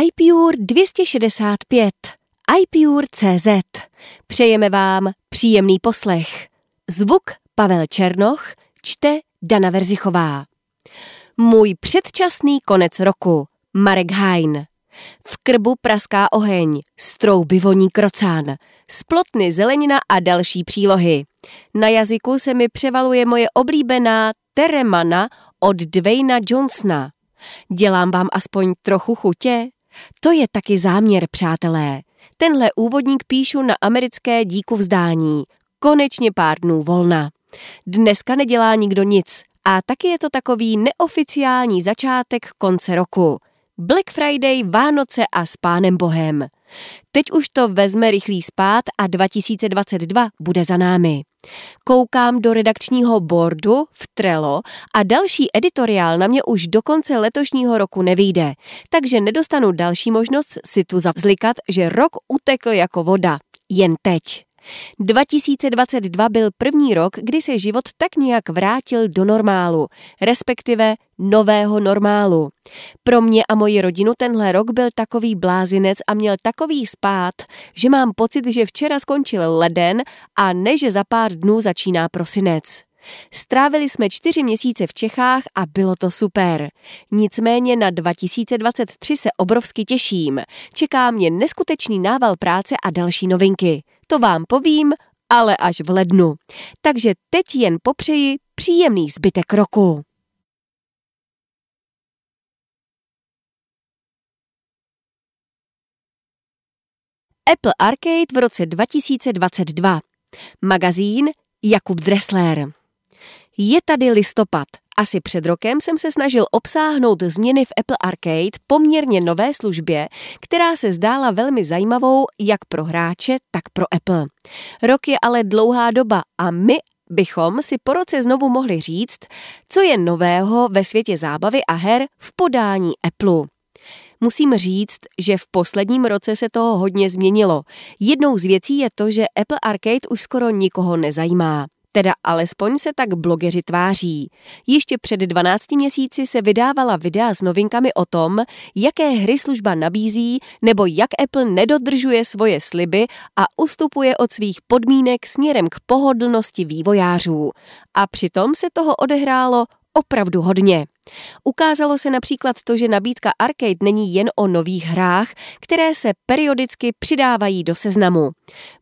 iPure 265 iPure.cz Přejeme vám příjemný poslech. Zvuk Pavel Černoch, čte Dana Verzichová. Můj předčasný konec roku. Marek Hain. V krbu praská oheň, strouby voní krocán, splotny zelenina a další přílohy. Na jazyku se mi převaluje moje oblíbená Teremana od Dwayna Johnsona. Dělám vám aspoň trochu chutě? To je taky záměr, přátelé. Tenhle úvodník píšu na americké díku vzdání. Konečně pár dnů volna. Dneska nedělá nikdo nic a taky je to takový neoficiální začátek konce roku. Black Friday, Vánoce a s Pánem Bohem. Teď už to vezme rychlý spát a 2022 bude za námi. Koukám do redakčního boardu v Trello a další editoriál na mě už do konce letošního roku nevyjde, takže nedostanu další možnost si tu zavzlikat, že rok utekl jako voda. Jen teď. 2022 byl první rok, kdy se život tak nějak vrátil do normálu, respektive nového normálu. Pro mě a moji rodinu tenhle rok byl takový blázinec a měl takový spát, že mám pocit, že včera skončil leden a ne, že za pár dnů začíná prosinec. Strávili jsme čtyři měsíce v Čechách a bylo to super. Nicméně na 2023 se obrovsky těším. Čeká mě neskutečný nával práce a další novinky. To vám povím, ale až v lednu. Takže teď jen popřeji příjemný zbytek roku. Apple Arcade v roce 2022. Magazín Jakub Dressler. Je tady listopad. Asi před rokem jsem se snažil obsáhnout změny v Apple Arcade poměrně nové službě, která se zdála velmi zajímavou jak pro hráče, tak pro Apple. Rok je ale dlouhá doba a my bychom si po roce znovu mohli říct, co je nového ve světě zábavy a her v podání Apple. Musím říct, že v posledním roce se toho hodně změnilo. Jednou z věcí je to, že Apple Arcade už skoro nikoho nezajímá. Teda alespoň se tak blogeři tváří. Ještě před 12 měsíci se vydávala videa s novinkami o tom, jaké hry služba nabízí nebo jak Apple nedodržuje svoje sliby a ustupuje od svých podmínek směrem k pohodlnosti vývojářů. A přitom se toho odehrálo opravdu hodně. Ukázalo se například to, že nabídka Arcade není jen o nových hrách, které se periodicky přidávají do seznamu.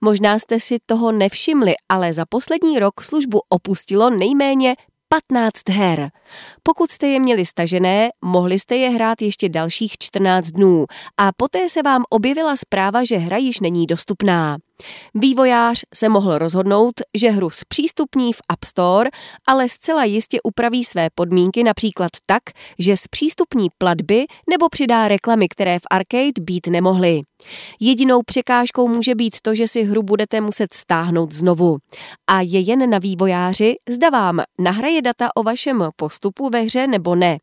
Možná jste si toho nevšimli, ale za poslední rok službu opustilo nejméně 15 her. Pokud jste je měli stažené, mohli jste je hrát ještě dalších 14 dnů a poté se vám objevila zpráva, že hra již není dostupná. Vývojář se mohl rozhodnout, že hru zpřístupní v App Store, ale zcela jistě upraví své podmínky například tak, že zpřístupní platby nebo přidá reklamy, které v Arcade být nemohly. Jedinou překážkou může být to, že si hru budete muset stáhnout znovu. A je jen na vývojáři, zda vám nahraje data o vašem postupu ve hře nebo ne.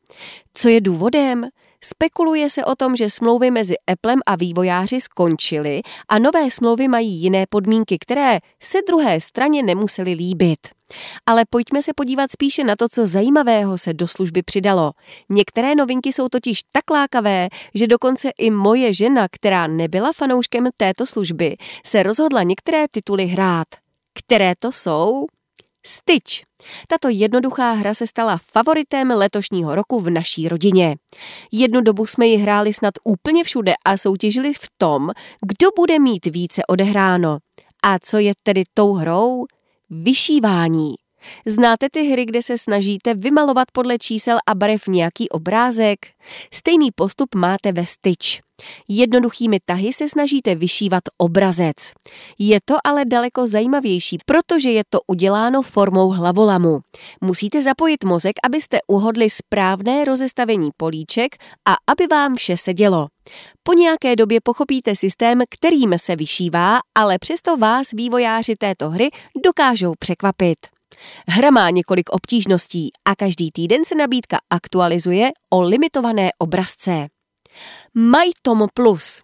Co je důvodem? Spekuluje se o tom, že smlouvy mezi Applem a vývojáři skončily a nové smlouvy mají jiné podmínky, které se druhé straně nemusely líbit. Ale pojďme se podívat spíše na to, co zajímavého se do služby přidalo. Některé novinky jsou totiž tak lákavé, že dokonce i moje žena, která nebyla fanouškem této služby, se rozhodla některé tituly hrát. Které to jsou? Stitch. Tato jednoduchá hra se stala favoritem letošního roku v naší rodině. Jednu dobu jsme ji hráli snad úplně všude a soutěžili v tom, kdo bude mít více odehráno. A co je tedy tou hrou? Vyšívání. Znáte ty hry, kde se snažíte vymalovat podle čísel a barev nějaký obrázek? Stejný postup máte ve Stitch. Jednoduchými tahy se snažíte vyšívat obrazec. Je to ale daleko zajímavější, protože je to uděláno formou hlavolamu. Musíte zapojit mozek, abyste uhodli správné rozestavení políček a aby vám vše sedělo. Po nějaké době pochopíte systém, kterým se vyšívá, ale přesto vás vývojáři této hry dokážou překvapit. Hra má několik obtížností a každý týden se nabídka aktualizuje o limitované obrazce. My Tom Plus.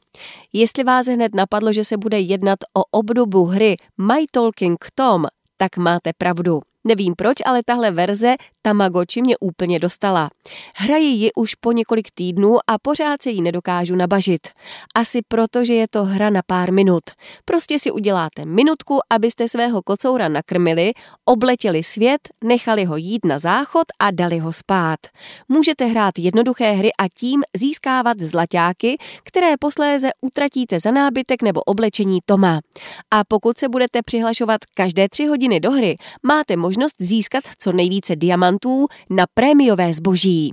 Jestli vás hned napadlo, že se bude jednat o obdobu hry My Talking Tom, tak máte pravdu. Nevím proč, ale tahle verze Tamagotchi mě úplně dostala. Hraji ji už po několik týdnů a pořád se jí nedokážu nabažit. Asi proto, že je to hra na pár minut. Prostě si uděláte minutku, abyste svého kocoura nakrmili, obletěli svět, nechali ho jít na záchod a dali ho spát. Můžete hrát jednoduché hry a tím získávat zlaťáky, které posléze utratíte za nábytek nebo oblečení Toma. A pokud se budete přihlašovat každé tři hodiny do hry, máte možnost získat co nejvíce diamantů na prémiové zboží.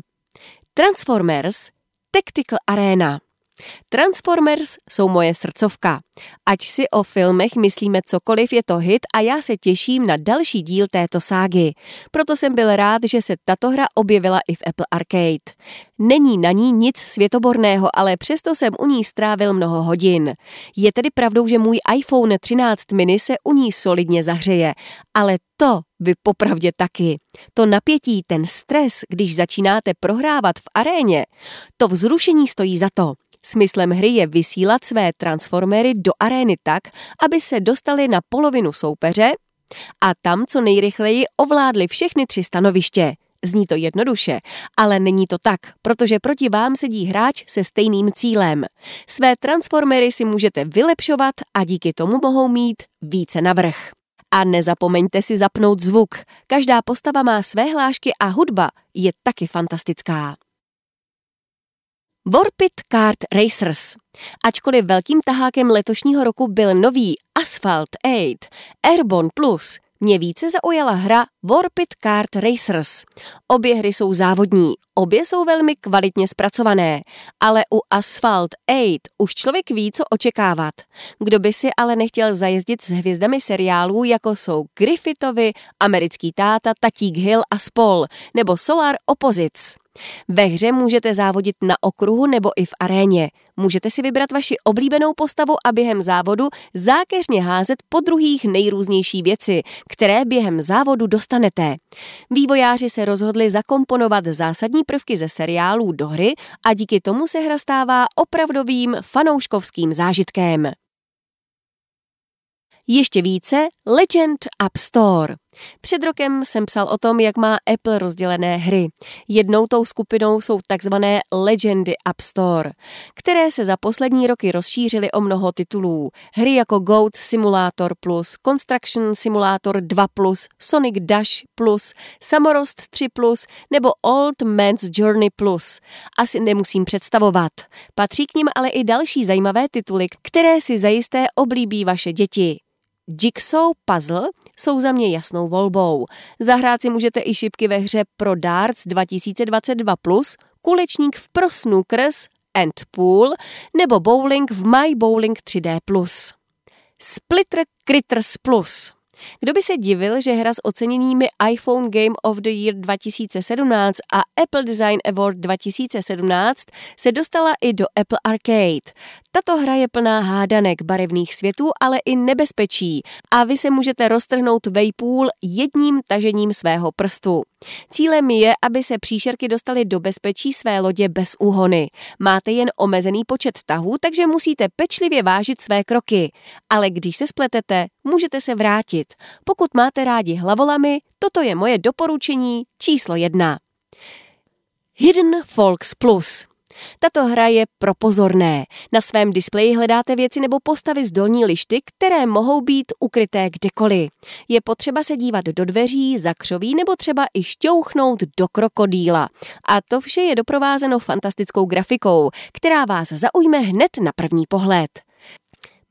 Transformers Tactical Arena Transformers jsou moje srdcovka. Ať si o filmech myslíme cokoliv, je to hit a já se těším na další díl této ságy. Proto jsem byl rád, že se tato hra objevila i v Apple Arcade. Není na ní nic světoborného, ale přesto jsem u ní strávil mnoho hodin. Je tedy pravdou, že můj iPhone 13 mini se u ní solidně zahřeje, ale to vy popravdě taky. To napětí, ten stres, když začínáte prohrávat v aréně, to vzrušení stojí za to. Smyslem hry je vysílat své transformery do arény tak, aby se dostali na polovinu soupeře a tam co nejrychleji ovládli všechny tři stanoviště. Zní to jednoduše, ale není to tak, protože proti vám sedí hráč se stejným cílem. Své transformery si můžete vylepšovat a díky tomu mohou mít více navrh. A nezapomeňte si zapnout zvuk. Každá postava má své hlášky a hudba je taky fantastická. Warpit Kart Racers. Ačkoliv velkým tahákem letošního roku byl nový Asphalt 8 Airborne Plus, mě více zaujala hra Warpit Kart Racers. Obě hry jsou závodní, obě jsou velmi kvalitně zpracované, ale u Asphalt 8 už člověk ví, co očekávat. Kdo by si ale nechtěl zajezdit s hvězdami seriálů, jako jsou Griffithovi, Americký táta, Tatík Hill a spol, nebo Solar Opposites. Ve hře můžete závodit na okruhu nebo i v aréně. Můžete si vybrat vaši oblíbenou postavu a během závodu zákeřně házet po druhých nejrůznější věci, které během závodu dostanete. Vývojáři se rozhodli zakomponovat zásadní prvky ze seriálů do hry a díky tomu se hra stává opravdovým fanouškovským zážitkem. Ještě více Legend App Store. Před rokem jsem psal o tom, jak má Apple rozdělené hry. Jednou tou skupinou jsou takzvané Legendy App Store, které se za poslední roky rozšířily o mnoho titulů. Hry jako Goat Simulator Plus, Construction Simulator 2 Plus, Sonic Dash Plus, Samorost 3 Plus nebo Old Man's Journey Plus. Asi nemusím představovat. Patří k nim ale i další zajímavé tituly, které si zajisté oblíbí vaše děti. Jigsaw Puzzle jsou za mě jasnou volbou. Zahrát si můžete i šipky ve hře Pro Darts 2022+, kulečník v Pro Snookers and Pool nebo bowling v My Bowling 3D+. Splitter Critters Plus – kdo by se divil, že hra s oceněními iPhone Game of the Year 2017 a Apple Design Award 2017 se dostala i do Apple Arcade. Tato hra je plná hádanek, barevných světů, ale i nebezpečí a vy se můžete roztrhnout vejpůl jedním tažením svého prstu. Cílem je, aby se příšerky dostaly do bezpečí své lodě bez úhony. Máte jen omezený počet tahů, takže musíte pečlivě vážit své kroky. Ale když se spletete, můžete se vrátit. Pokud máte rádi hlavolamy, toto je moje doporučení číslo jedna. Hidden Folks Plus tato hra je pro pozorné. Na svém displeji hledáte věci nebo postavy z dolní lišty, které mohou být ukryté kdekoliv. Je potřeba se dívat do dveří, za křoví nebo třeba i šťouchnout do krokodýla. A to vše je doprovázeno fantastickou grafikou, která vás zaujme hned na první pohled.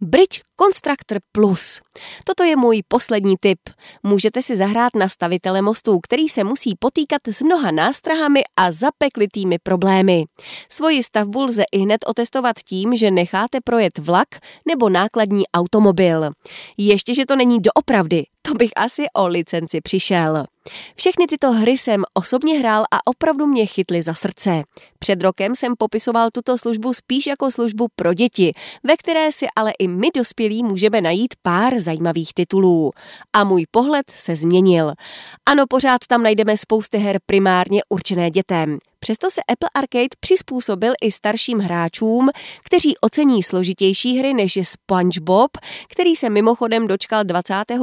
Bridge Constructor Plus. Toto je můj poslední tip. Můžete si zahrát na stavitele mostů, který se musí potýkat s mnoha nástrahami a zapeklitými problémy. Svoji stavbu lze i hned otestovat tím, že necháte projet vlak nebo nákladní automobil. Ještě, že to není doopravdy, to bych asi o licenci přišel. Všechny tyto hry jsem osobně hrál a opravdu mě chytly za srdce. Před rokem jsem popisoval tuto službu spíš jako službu pro děti, ve které si ale i my dospělí můžeme najít pár zajímavých titulů. A můj pohled se změnil. Ano, pořád tam najdeme spousty her primárně určené dětem. Přesto se Apple Arcade přizpůsobil i starším hráčům, kteří ocení složitější hry než je SpongeBob, který se mimochodem dočkal 25.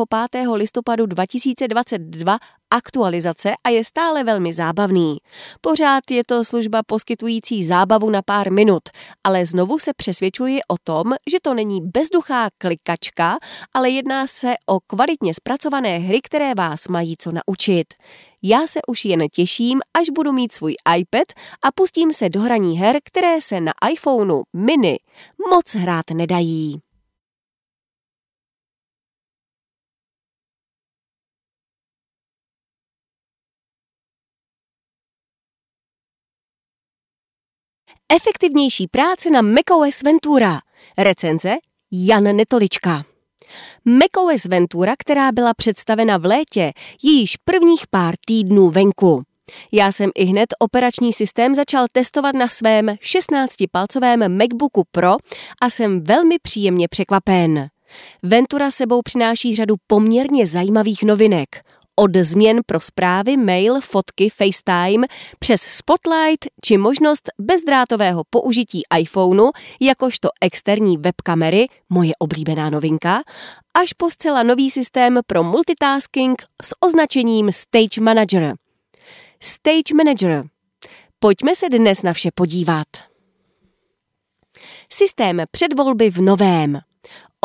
listopadu 2022 aktualizace a je stále velmi zábavný. Pořád je to služba poskytující zábavu na pár minut, ale znovu se přesvědčuji o tom, že to není bezduchá klikačka, ale jedná se o kvalitně zpracované hry, které vás mají co naučit. Já se už jen těším, až budu mít svůj iPad a pustím se do hraní her, které se na iPhoneu mini moc hrát nedají. Efektivnější práce na macOS Ventura. Recenze Jan Netolička. macOS Ventura, která byla představena v létě, je již prvních pár týdnů venku. Já jsem i hned operační systém začal testovat na svém 16-palcovém MacBooku Pro a jsem velmi příjemně překvapen. Ventura sebou přináší řadu poměrně zajímavých novinek – od změn pro zprávy, mail, fotky, FaceTime přes Spotlight či možnost bezdrátového použití iPhoneu jakožto externí webkamery, moje oblíbená novinka, až po zcela nový systém pro multitasking s označením Stage Manager. Stage Manager. Pojďme se dnes na vše podívat. Systém předvolby v novém.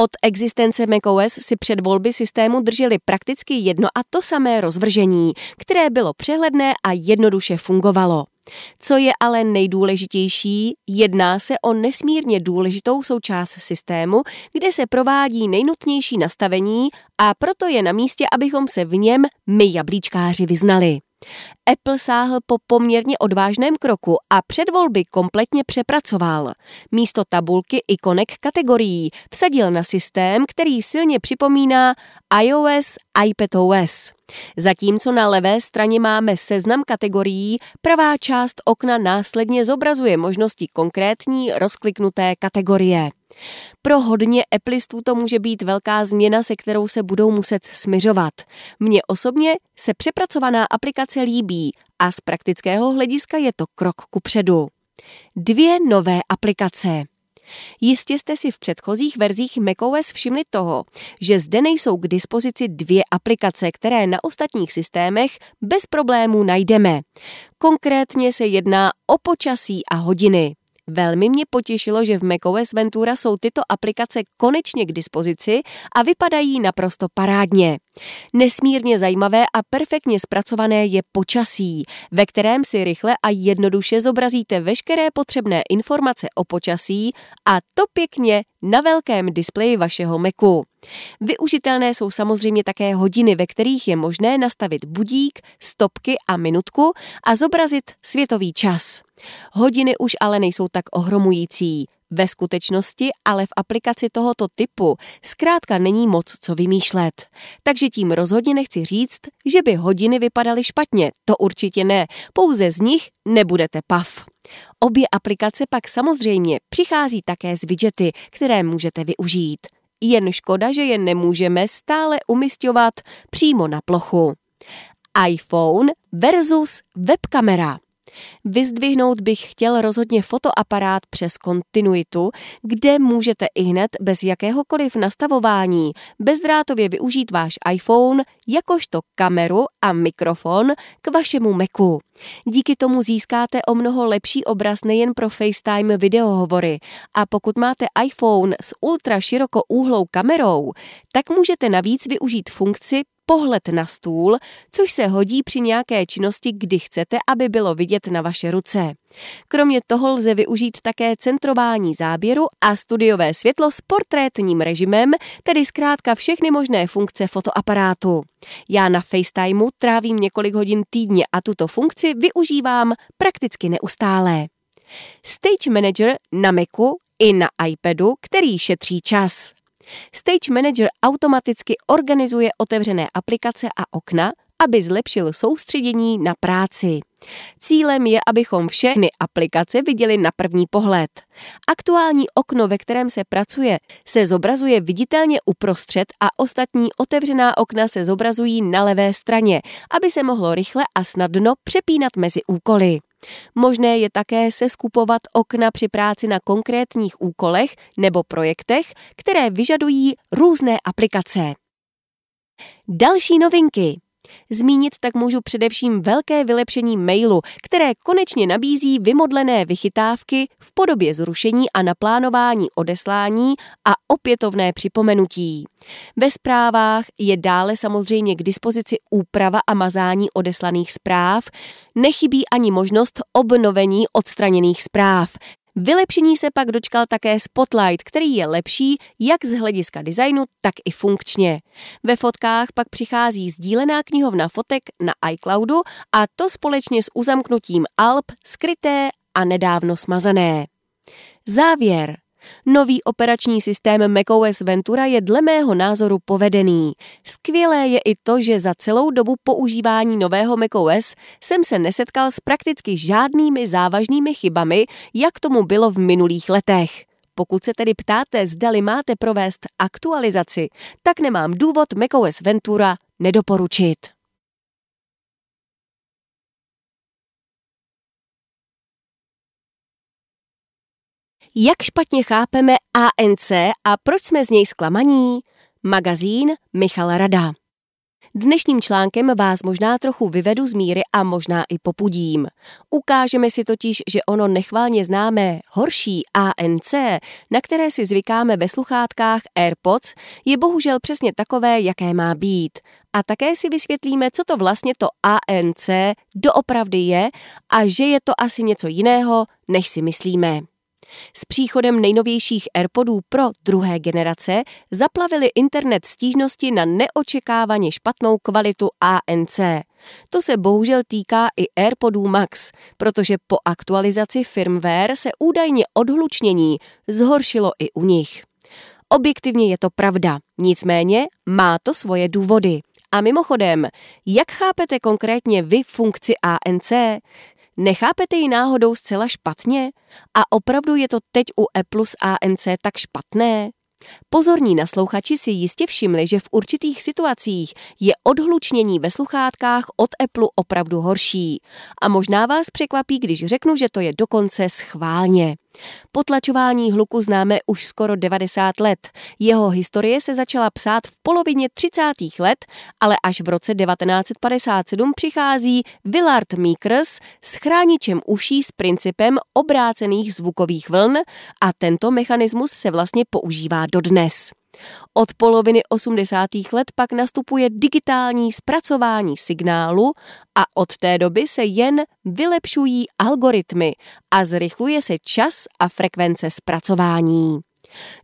Od existence macOS si před volby systému drželi prakticky jedno a to samé rozvržení, které bylo přehledné a jednoduše fungovalo. Co je ale nejdůležitější, jedná se o nesmírně důležitou součást systému, kde se provádí nejnutnější nastavení a proto je na místě, abychom se v něm my jablíčkáři vyznali. Apple sáhl po poměrně odvážném kroku a předvolby kompletně přepracoval. Místo tabulky ikonek kategorií vsadil na systém, který silně připomíná iOS, iPadOS. Zatímco na levé straně máme seznam kategorií, pravá část okna následně zobrazuje možnosti konkrétní rozkliknuté kategorie. Pro hodně Applistů to může být velká změna, se kterou se budou muset smiřovat. Mně osobně se přepracovaná aplikace líbí a z praktického hlediska je to krok ku předu. Dvě nové aplikace. Jistě jste si v předchozích verzích macOS všimli toho, že zde nejsou k dispozici dvě aplikace, které na ostatních systémech bez problémů najdeme. Konkrétně se jedná o počasí a hodiny. Velmi mě potěšilo, že v macOS Ventura jsou tyto aplikace konečně k dispozici a vypadají naprosto parádně. Nesmírně zajímavé a perfektně zpracované je počasí, ve kterém si rychle a jednoduše zobrazíte veškeré potřebné informace o počasí a to pěkně na velkém displeji vašeho Macu. Využitelné jsou samozřejmě také hodiny, ve kterých je možné nastavit budík, stopky a minutku a zobrazit světový čas. Hodiny už ale nejsou tak ohromující. Ve skutečnosti ale v aplikaci tohoto typu zkrátka není moc co vymýšlet. Takže tím rozhodně nechci říct, že by hodiny vypadaly špatně, to určitě ne, pouze z nich nebudete pav. Obě aplikace pak samozřejmě přichází také z widgety, které můžete využít. Jen škoda, že je nemůžeme stále umistovat přímo na plochu. iPhone versus webkamera. Vyzdvihnout bych chtěl rozhodně fotoaparát přes kontinuitu, kde můžete i hned bez jakéhokoliv nastavování bezdrátově využít váš iPhone jakožto kameru a mikrofon k vašemu Macu. Díky tomu získáte o mnoho lepší obraz nejen pro FaceTime videohovory a pokud máte iPhone s ultra širokoúhlou kamerou, tak můžete navíc využít funkci pohled na stůl, což se hodí při nějaké činnosti, kdy chcete, aby bylo vidět na vaše ruce. Kromě toho lze využít také centrování záběru a studiové světlo s portrétním režimem, tedy zkrátka všechny možné funkce fotoaparátu. Já na FaceTimeu trávím několik hodin týdně a tuto funkci využívám prakticky neustále. Stage Manager na Macu i na iPadu, který šetří čas. Stage Manager automaticky organizuje otevřené aplikace a okna, aby zlepšil soustředění na práci. Cílem je, abychom všechny aplikace viděli na první pohled. Aktuální okno, ve kterém se pracuje, se zobrazuje viditelně uprostřed a ostatní otevřená okna se zobrazují na levé straně, aby se mohlo rychle a snadno přepínat mezi úkoly. Možné je také seskupovat okna při práci na konkrétních úkolech nebo projektech, které vyžadují různé aplikace. Další novinky. Zmínit tak můžu především velké vylepšení mailu, které konečně nabízí vymodlené vychytávky v podobě zrušení a naplánování odeslání a opětovné připomenutí. Ve zprávách je dále samozřejmě k dispozici úprava a mazání odeslaných zpráv, nechybí ani možnost obnovení odstraněných zpráv. Vylepšení se pak dočkal také Spotlight, který je lepší jak z hlediska designu, tak i funkčně. Ve fotkách pak přichází sdílená knihovna fotek na iCloudu a to společně s uzamknutím Alp skryté a nedávno smazané. Závěr. Nový operační systém macOS Ventura je dle mého názoru povedený. Skvělé je i to, že za celou dobu používání nového macOS jsem se nesetkal s prakticky žádnými závažnými chybami, jak tomu bylo v minulých letech. Pokud se tedy ptáte, zdali máte provést aktualizaci, tak nemám důvod macOS Ventura nedoporučit. Jak špatně chápeme ANC a proč jsme z něj zklamaní? Magazín Michal Rada. Dnešním článkem vás možná trochu vyvedu z míry a možná i popudím. Ukážeme si totiž, že ono nechválně známé horší ANC, na které si zvykáme ve sluchátkách AirPods, je bohužel přesně takové, jaké má být. A také si vysvětlíme, co to vlastně to ANC doopravdy je a že je to asi něco jiného, než si myslíme. S příchodem nejnovějších AirPodů Pro druhé generace zaplavili internet stížnosti na neočekávaně špatnou kvalitu ANC. To se bohužel týká i AirPodů Max, protože po aktualizaci firmware se údajně odhlučnění zhoršilo i u nich. Objektivně je to pravda, nicméně má to svoje důvody. A mimochodem, jak chápete konkrétně vy funkci ANC? Nechápete ji náhodou zcela špatně? A opravdu je to teď u Apple s ANC tak špatné? Pozorní naslouchači si jistě všimli, že v určitých situacích je odhlučnění ve sluchátkách od Apple opravdu horší. A možná vás překvapí, když řeknu, že to je dokonce schválně. Potlačování hluku známe už skoro 90 let. Jeho historie se začala psát v polovině 30. let, ale až v roce 1957 přichází Willard Meekers s chráničem uší s principem obrácených zvukových vln a tento mechanismus se vlastně používá dodnes. Od poloviny 80. let pak nastupuje digitální zpracování signálu a od té doby se jen vylepšují algoritmy a zrychluje se čas a frekvence zpracování.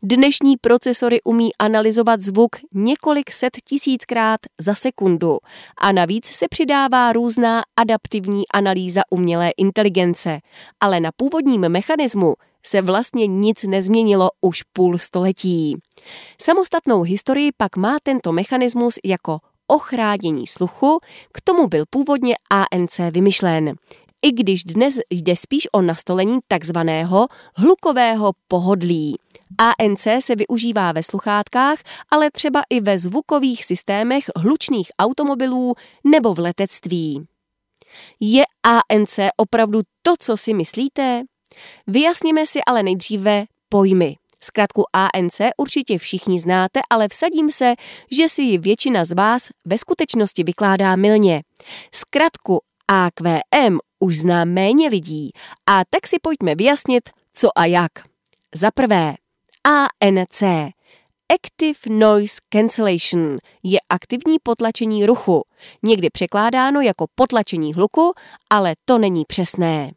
Dnešní procesory umí analyzovat zvuk několik set tisíckrát za sekundu a navíc se přidává různá adaptivní analýza umělé inteligence, ale na původním mechanismu se vlastně nic nezměnilo už půl století. Samostatnou historii pak má tento mechanismus jako ochrádění sluchu, k tomu byl původně ANC vymyšlen. I když dnes jde spíš o nastolení takzvaného hlukového pohodlí. ANC se využívá ve sluchátkách, ale třeba i ve zvukových systémech hlučných automobilů nebo v letectví. Je ANC opravdu to, co si myslíte? Vyjasníme si ale nejdříve pojmy. Zkrátku ANC určitě všichni znáte, ale vsadím se, že si ji většina z vás ve skutečnosti vykládá milně. Zkrátku AQM už zná méně lidí a tak si pojďme vyjasnit, co a jak. Za prvé, ANC Active Noise Cancellation je aktivní potlačení ruchu, někdy překládáno jako potlačení hluku, ale to není přesné.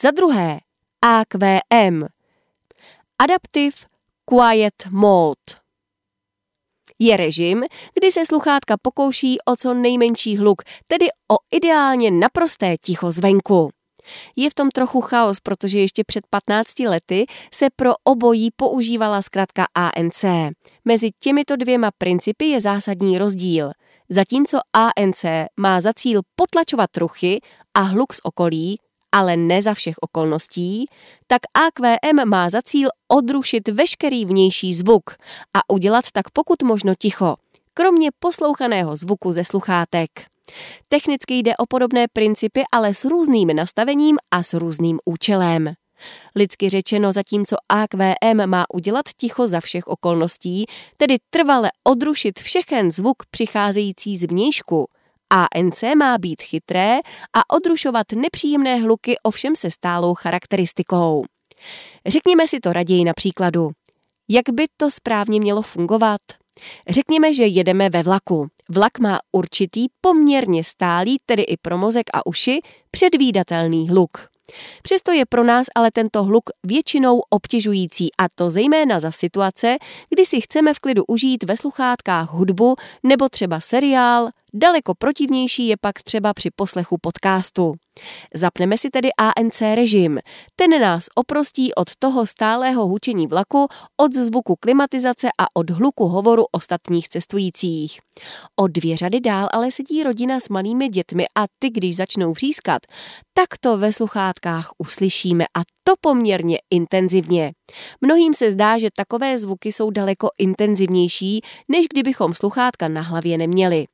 Za druhé, AQM Adaptive Quiet Mode je režim, kdy se sluchátka pokouší o co nejmenší hluk, tedy o ideálně naprosté ticho zvenku. Je v tom trochu chaos, protože ještě před 15 lety se pro obojí používala zkrátka ANC. Mezi těmito dvěma principy je zásadní rozdíl. Zatímco ANC má za cíl potlačovat ruchy a hluk z okolí, ale ne za všech okolností, tak AQM má za cíl odrušit veškerý vnější zvuk a udělat tak pokud možno ticho, kromě poslouchaného zvuku ze sluchátek. Technicky jde o podobné principy, ale s různým nastavením a s různým účelem. Lidsky řečeno, zatímco AQM má udělat ticho za všech okolností, tedy trvale odrušit všechen zvuk přicházející z vnějšku, ANC má být chytré a odrušovat nepříjemné hluky ovšem se stálou charakteristikou. Řekněme si to raději na příkladu. Jak by to správně mělo fungovat? Řekněme, že jedeme ve vlaku. Vlak má určitý poměrně stálý, tedy i pro mozek a uši, předvídatelný hluk. Přesto je pro nás ale tento hluk většinou obtěžující a to zejména za situace, kdy si chceme v klidu užít ve sluchátkách hudbu nebo třeba seriál, daleko protivnější je pak třeba při poslechu podcastu. Zapneme si tedy ANC režim. Ten nás oprostí od toho stálého hučení vlaku, od zvuku klimatizace a od hluku hovoru ostatních cestujících. O dvě řady dál ale sedí rodina s malými dětmi a ty, když začnou vřískat, tak to ve sluchátkách uslyšíme a to poměrně intenzivně. Mnohým se zdá, že takové zvuky jsou daleko intenzivnější, než kdybychom sluchátka na hlavě neměli.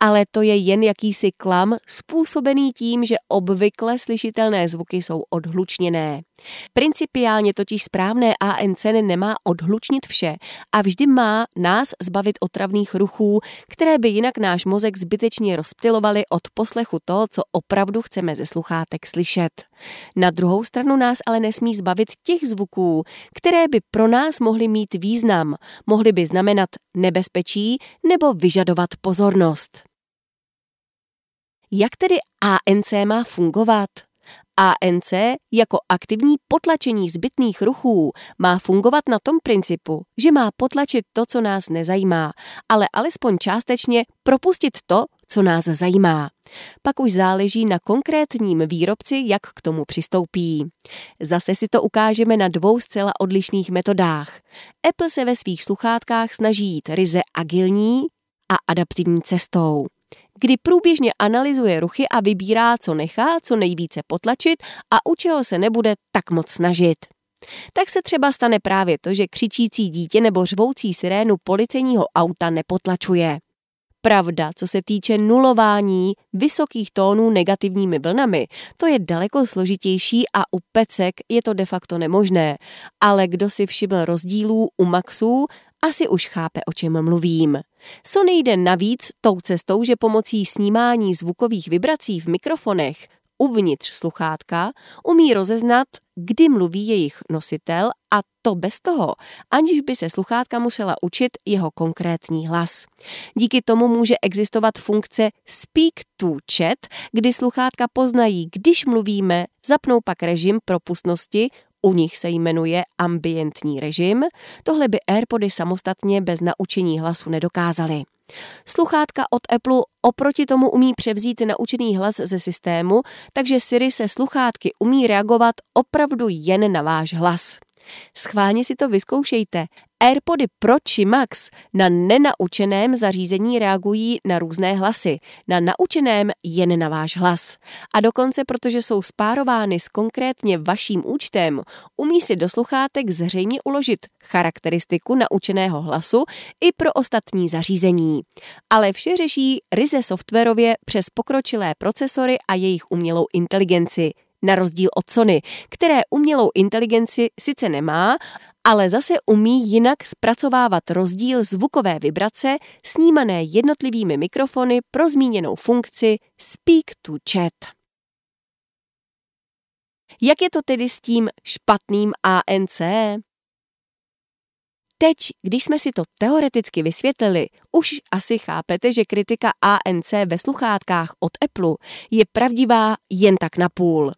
Ale to je jen jakýsi klam způsobený tím, že obvykle slyšitelné zvuky jsou odhlučněné. Principiálně totiž správné ANC nemá odhlučnit vše a vždy má nás zbavit otravných ruchů, které by jinak náš mozek zbytečně rozptilovaly od poslechu toho, co opravdu chceme ze sluchátek slyšet. Na druhou stranu nás ale nesmí zbavit těch zvuků, které by pro nás mohly mít význam, mohly by znamenat nebezpečí nebo vyžadovat pozornost. Jak tedy ANC má fungovat? ANC jako aktivní potlačení zbytných ruchů má fungovat na tom principu, že má potlačit to, co nás nezajímá, ale alespoň částečně propustit to, co nás zajímá. Pak už záleží na konkrétním výrobci, jak k tomu přistoupí. Zase si to ukážeme na dvou zcela odlišných metodách. Apple se ve svých sluchátkách snaží jít ryze agilní a adaptivní cestou kdy průběžně analyzuje ruchy a vybírá, co nechá, co nejvíce potlačit a u čeho se nebude tak moc snažit. Tak se třeba stane právě to, že křičící dítě nebo řvoucí sirénu policejního auta nepotlačuje. Pravda, co se týče nulování vysokých tónů negativními vlnami, to je daleko složitější a u pecek je to de facto nemožné. Ale kdo si všiml rozdílů u Maxů, asi už chápe, o čem mluvím. Sony jde navíc tou cestou, že pomocí snímání zvukových vibrací v mikrofonech uvnitř sluchátka umí rozeznat, kdy mluví jejich nositel a to bez toho, aniž by se sluchátka musela učit jeho konkrétní hlas. Díky tomu může existovat funkce Speak to Chat, kdy sluchátka poznají, když mluvíme, zapnou pak režim propustnosti, u nich se jmenuje ambientní režim, tohle by AirPody samostatně bez naučení hlasu nedokázaly. Sluchátka od Apple oproti tomu umí převzít naučený hlas ze systému, takže Siri se sluchátky umí reagovat opravdu jen na váš hlas. Schválně si to vyzkoušejte. AirPody Pro či Max na nenaučeném zařízení reagují na různé hlasy, na naučeném jen na váš hlas. A dokonce, protože jsou spárovány s konkrétně vaším účtem, umí si do sluchátek zřejmě uložit charakteristiku naučeného hlasu i pro ostatní zařízení. Ale vše řeší ryze softwarově přes pokročilé procesory a jejich umělou inteligenci – na rozdíl od Sony, které umělou inteligenci sice nemá, ale zase umí jinak zpracovávat rozdíl zvukové vibrace snímané jednotlivými mikrofony pro zmíněnou funkci Speak to Chat. Jak je to tedy s tím špatným ANC? Teď, když jsme si to teoreticky vysvětlili, už asi chápete, že kritika ANC ve sluchátkách od Apple je pravdivá jen tak na půl.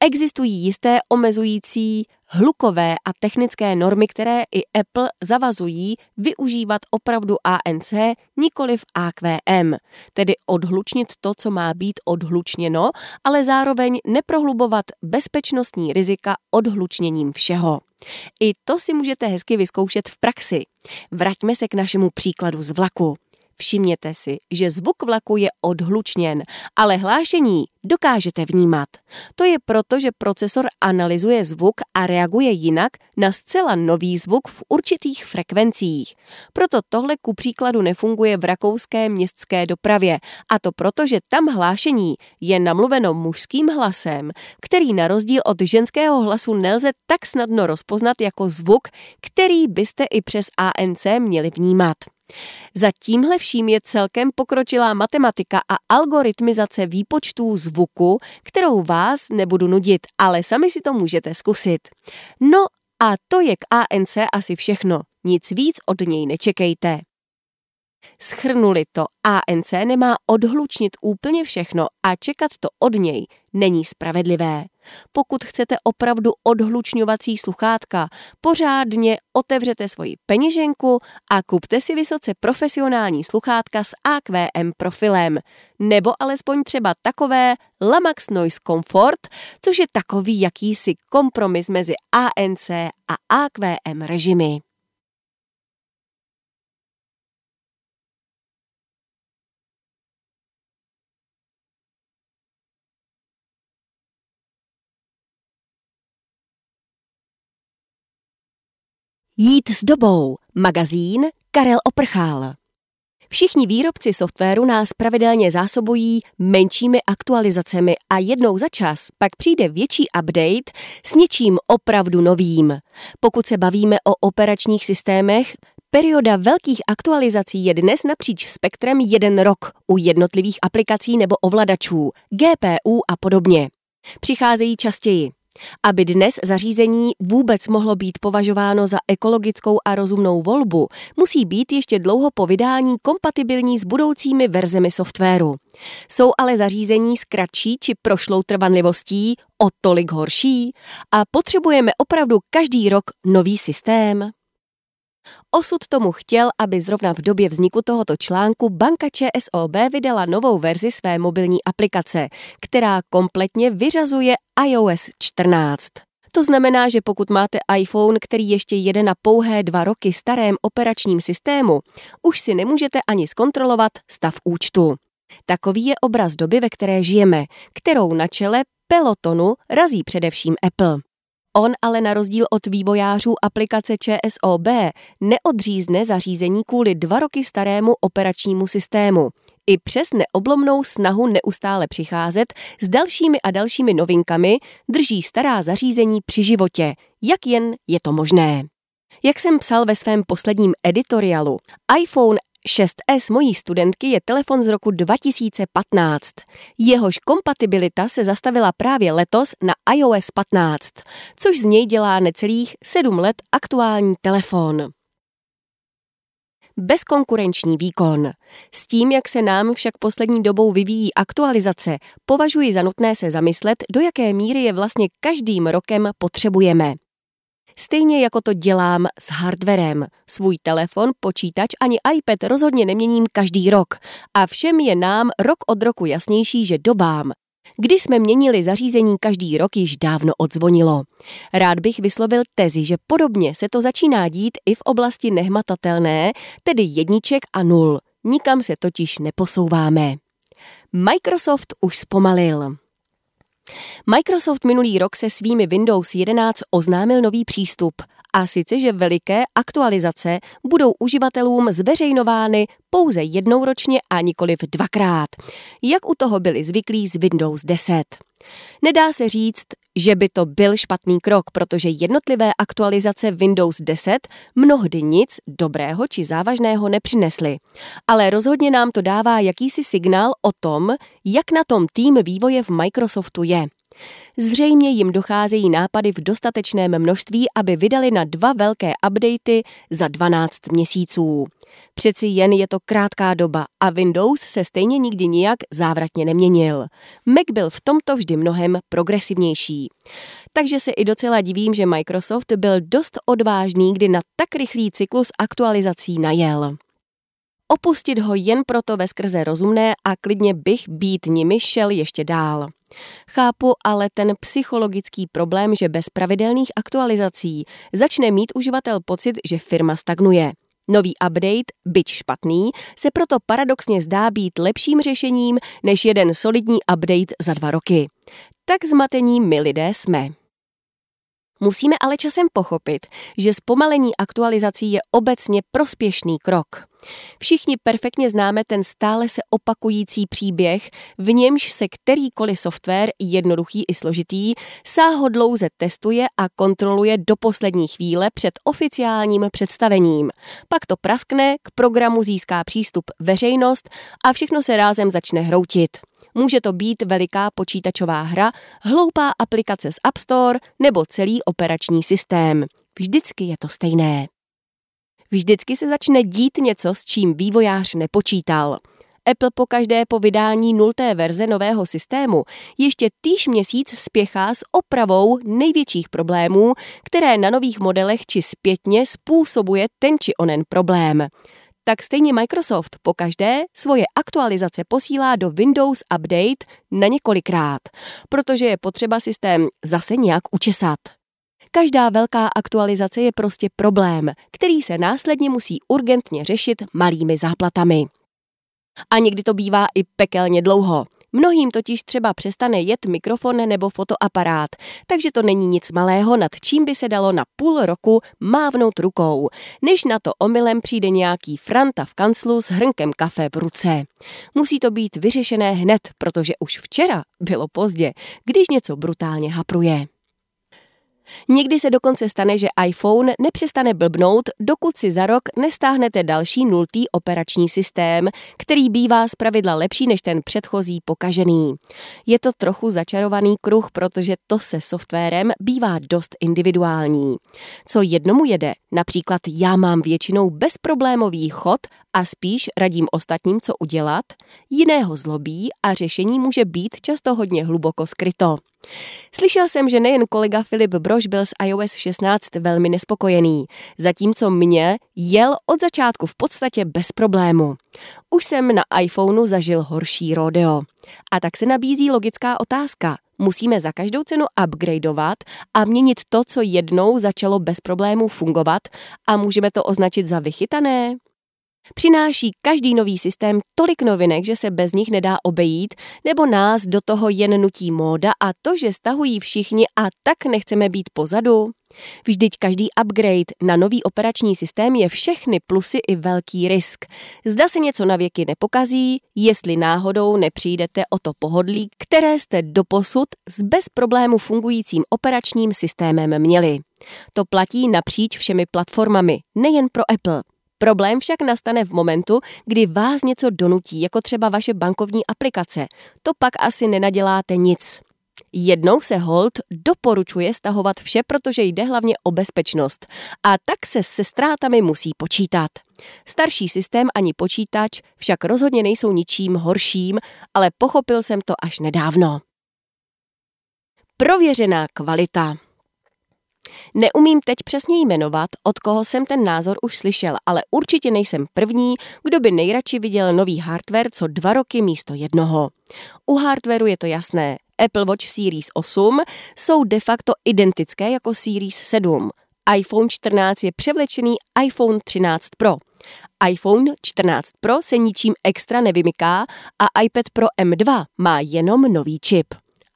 Existují jisté omezující hlukové a technické normy, které i Apple zavazují využívat opravdu ANC, nikoli v AQM, tedy odhlučnit to, co má být odhlučněno, ale zároveň neprohlubovat bezpečnostní rizika odhlučněním všeho. I to si můžete hezky vyzkoušet v praxi. Vraťme se k našemu příkladu z vlaku. Všimněte si, že zvuk vlaku je odhlučněn, ale hlášení dokážete vnímat. To je proto, že procesor analyzuje zvuk a reaguje jinak na zcela nový zvuk v určitých frekvencích. Proto tohle ku příkladu nefunguje v rakouské městské dopravě a to proto, že tam hlášení je namluveno mužským hlasem, který na rozdíl od ženského hlasu nelze tak snadno rozpoznat jako zvuk, který byste i přes ANC měli vnímat. Za tímhle vším je celkem pokročilá matematika a algoritmizace výpočtů zvuku, kterou vás nebudu nudit, ale sami si to můžete zkusit. No a to je k ANC asi všechno. Nic víc od něj nečekejte. Schrnuli to, ANC nemá odhlučnit úplně všechno a čekat to od něj není spravedlivé. Pokud chcete opravdu odhlučňovací sluchátka, pořádně otevřete svoji peněženku a kupte si vysoce profesionální sluchátka s AQM profilem. Nebo alespoň třeba takové Lamax Noise Comfort, což je takový jakýsi kompromis mezi ANC a AQM režimy. Jít s dobou. Magazín Karel Oprchál. Všichni výrobci softwaru nás pravidelně zásobují menšími aktualizacemi a jednou za čas pak přijde větší update s něčím opravdu novým. Pokud se bavíme o operačních systémech, perioda velkých aktualizací je dnes napříč spektrem jeden rok u jednotlivých aplikací nebo ovladačů, GPU a podobně. Přicházejí častěji. Aby dnes zařízení vůbec mohlo být považováno za ekologickou a rozumnou volbu, musí být ještě dlouho po vydání kompatibilní s budoucími verzemi softwaru. Jsou ale zařízení s kratší či prošlou trvanlivostí o tolik horší a potřebujeme opravdu každý rok nový systém. Osud tomu chtěl, aby zrovna v době vzniku tohoto článku banka ČSOB vydala novou verzi své mobilní aplikace, která kompletně vyřazuje iOS 14. To znamená, že pokud máte iPhone, který ještě jede na pouhé dva roky starém operačním systému, už si nemůžete ani zkontrolovat stav účtu. Takový je obraz doby, ve které žijeme, kterou na čele pelotonu razí především Apple. On ale na rozdíl od vývojářů aplikace ČSOB neodřízne zařízení kvůli dva roky starému operačnímu systému. I přes neoblomnou snahu neustále přicházet s dalšími a dalšími novinkami drží stará zařízení při životě, jak jen je to možné. Jak jsem psal ve svém posledním editoriálu, iPhone 6S mojí studentky je telefon z roku 2015. Jehož kompatibilita se zastavila právě letos na iOS 15, což z něj dělá necelých 7 let aktuální telefon. Bezkonkurenční výkon. S tím, jak se nám však poslední dobou vyvíjí aktualizace, považuji za nutné se zamyslet, do jaké míry je vlastně každým rokem potřebujeme. Stejně jako to dělám s hardwarem. Svůj telefon, počítač ani iPad rozhodně neměním každý rok. A všem je nám rok od roku jasnější, že dobám, kdy jsme měnili zařízení každý rok, již dávno odzvonilo. Rád bych vyslovil tezi, že podobně se to začíná dít i v oblasti nehmatatelné, tedy jedniček a nul. Nikam se totiž neposouváme. Microsoft už zpomalil. Microsoft minulý rok se svými Windows 11 oznámil nový přístup a sice, že veliké aktualizace budou uživatelům zveřejnovány pouze jednou ročně a nikoliv dvakrát, jak u toho byli zvyklí z Windows 10. Nedá se říct, že by to byl špatný krok, protože jednotlivé aktualizace Windows 10 mnohdy nic dobrého či závažného nepřinesly. Ale rozhodně nám to dává jakýsi signál o tom, jak na tom tým vývoje v Microsoftu je. Zřejmě jim docházejí nápady v dostatečném množství, aby vydali na dva velké updaty za 12 měsíců. Přeci jen je to krátká doba a Windows se stejně nikdy nijak závratně neměnil. Mac byl v tomto vždy mnohem progresivnější. Takže se i docela divím, že Microsoft byl dost odvážný, kdy na tak rychlý cyklus aktualizací najel. Opustit ho jen proto ve skrze rozumné a klidně bych být nimi šel ještě dál. Chápu ale ten psychologický problém, že bez pravidelných aktualizací začne mít uživatel pocit, že firma stagnuje. Nový update, byť špatný, se proto paradoxně zdá být lepším řešením než jeden solidní update za dva roky. Tak zmatení my lidé jsme. Musíme ale časem pochopit, že zpomalení aktualizací je obecně prospěšný krok. Všichni perfektně známe ten stále se opakující příběh, v němž se kterýkoliv software, jednoduchý i složitý, sáhodlouze testuje a kontroluje do poslední chvíle před oficiálním představením. Pak to praskne, k programu získá přístup veřejnost a všechno se rázem začne hroutit. Může to být veliká počítačová hra, hloupá aplikace z App Store nebo celý operační systém. Vždycky je to stejné. Vždycky se začne dít něco, s čím vývojář nepočítal. Apple po každé po vydání nulté verze nového systému ještě týž měsíc spěchá s opravou největších problémů, které na nových modelech či zpětně způsobuje ten či onen problém tak stejně Microsoft po každé svoje aktualizace posílá do Windows Update na několikrát, protože je potřeba systém zase nějak učesat. Každá velká aktualizace je prostě problém, který se následně musí urgentně řešit malými záplatami. A někdy to bývá i pekelně dlouho. Mnohým totiž třeba přestane jet mikrofon nebo fotoaparát, takže to není nic malého, nad čím by se dalo na půl roku mávnout rukou, než na to omylem přijde nějaký franta v kanclu s hrnkem kafe v ruce. Musí to být vyřešené hned, protože už včera bylo pozdě, když něco brutálně hapruje. Někdy se dokonce stane, že iPhone nepřestane blbnout, dokud si za rok nestáhnete další nultý operační systém, který bývá zpravidla lepší než ten předchozí pokažený. Je to trochu začarovaný kruh, protože to se softwarem bývá dost individuální. Co jednomu jede, například já mám většinou bezproblémový chod a spíš radím ostatním, co udělat, jiného zlobí a řešení může být často hodně hluboko skryto. Slyšel jsem, že nejen kolega Filip Brož byl s iOS 16 velmi nespokojený, zatímco mě jel od začátku v podstatě bez problému. Už jsem na iPhoneu zažil horší rodeo. A tak se nabízí logická otázka. Musíme za každou cenu upgradeovat a měnit to, co jednou začalo bez problémů fungovat a můžeme to označit za vychytané? Přináší každý nový systém tolik novinek, že se bez nich nedá obejít, nebo nás do toho jen nutí móda a to, že stahují všichni a tak nechceme být pozadu? Vždyť každý upgrade na nový operační systém je všechny plusy i velký risk. Zda se něco na věky nepokazí, jestli náhodou nepřijdete o to pohodlí, které jste doposud s bez problému fungujícím operačním systémem měli. To platí napříč všemi platformami, nejen pro Apple. Problém však nastane v momentu, kdy vás něco donutí, jako třeba vaše bankovní aplikace. To pak asi nenaděláte nic. Jednou se hold doporučuje stahovat vše, protože jde hlavně o bezpečnost a tak se se ztrátami musí počítat. Starší systém ani počítač však rozhodně nejsou ničím horším, ale pochopil jsem to až nedávno. Prověřená kvalita. Neumím teď přesně jmenovat, od koho jsem ten názor už slyšel, ale určitě nejsem první, kdo by nejradši viděl nový hardware co dva roky místo jednoho. U hardwareu je to jasné. Apple Watch Series 8 jsou de facto identické jako Series 7. iPhone 14 je převlečený iPhone 13 Pro. iPhone 14 Pro se ničím extra nevymyká a iPad Pro M2 má jenom nový čip.